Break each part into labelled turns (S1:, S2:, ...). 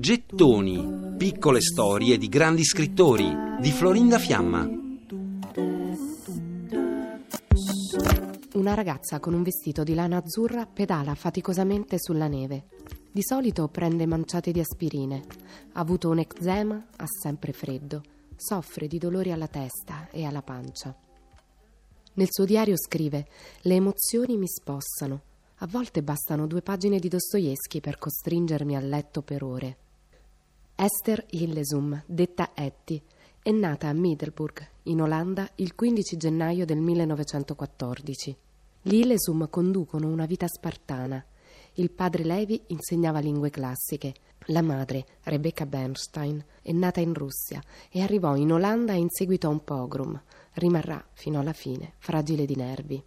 S1: Gettoni, piccole storie di grandi scrittori di Florinda Fiamma.
S2: Una ragazza con un vestito di lana azzurra pedala faticosamente sulla neve. Di solito prende manciate di aspirine. Ha avuto un eczema, ha sempre freddo. Soffre di dolori alla testa e alla pancia. Nel suo diario scrive: Le emozioni mi spossano. A volte bastano due pagine di Dostoevsky per costringermi a letto per ore. Esther Hillesum, detta Etty, è nata a Middelburg, in Olanda, il 15 gennaio del 1914. Gli Hillesum conducono una vita spartana. Il padre Levi insegnava lingue classiche. La madre, Rebecca Bernstein, è nata in Russia e arrivò in Olanda in seguito a un pogrom. Rimarrà fino alla fine fragile di nervi.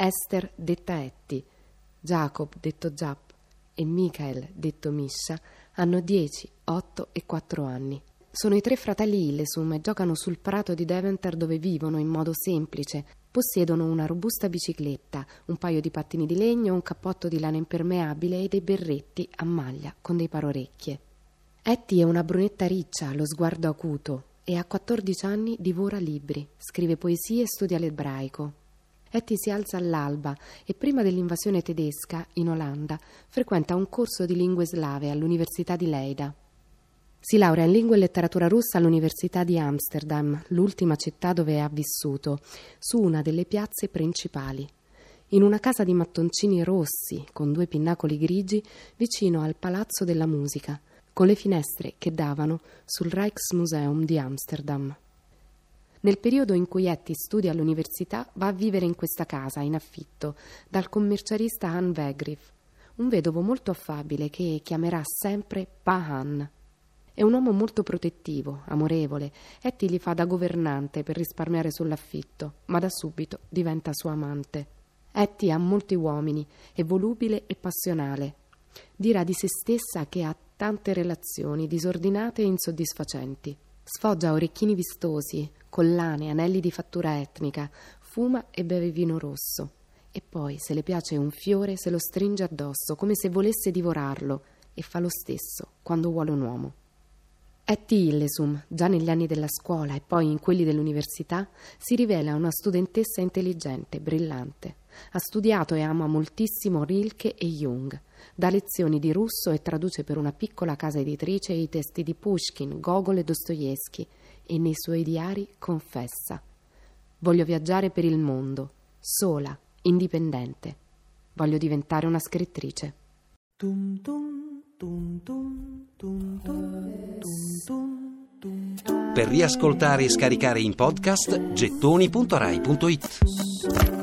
S2: Esther, detta Etty, Jacob, detto Giap, e Michael, detto Misha, hanno 10, 8 e 4 anni. Sono i tre fratelli Illesum e giocano sul prato di Deventer dove vivono in modo semplice, Possiedono una robusta bicicletta, un paio di pattini di legno, un cappotto di lana impermeabile e dei berretti a maglia con dei parorecchie. Etty è una brunetta riccia, lo sguardo acuto, e a 14 anni divora libri, scrive poesie e studia l'ebraico. Etty si alza all'alba e prima dell'invasione tedesca, in Olanda, frequenta un corso di lingue slave all'Università di Leida. Si laurea in lingua e letteratura russa all'Università di Amsterdam, l'ultima città dove ha vissuto, su una delle piazze principali. In una casa di mattoncini rossi, con due pinnacoli grigi, vicino al Palazzo della Musica, con le finestre che davano sul Rijksmuseum di Amsterdam. Nel periodo in cui Etty studia all'università, va a vivere in questa casa, in affitto, dal commercialista Han Wegrif, un vedovo molto affabile che chiamerà sempre Pa Han. È un uomo molto protettivo, amorevole. Etty gli fa da governante per risparmiare sull'affitto, ma da subito diventa suo amante. Etty ha molti uomini, è volubile e passionale. Dirà di se stessa che ha tante relazioni disordinate e insoddisfacenti. Sfoggia orecchini vistosi, collane, anelli di fattura etnica, fuma e beve vino rosso. E poi, se le piace un fiore, se lo stringe addosso, come se volesse divorarlo, e fa lo stesso quando vuole un uomo. Etty Illesum, già negli anni della scuola e poi in quelli dell'università, si rivela una studentessa intelligente, brillante. Ha studiato e ama moltissimo Rilke e Jung. Dà lezioni di russo e traduce per una piccola casa editrice i testi di Pushkin, Gogol e Dostoevsky e nei suoi diari confessa: Voglio viaggiare per il mondo, sola, indipendente. Voglio diventare una scrittrice. Tum tum.
S1: Per riascoltare e scaricare in podcast gettoni.rai.it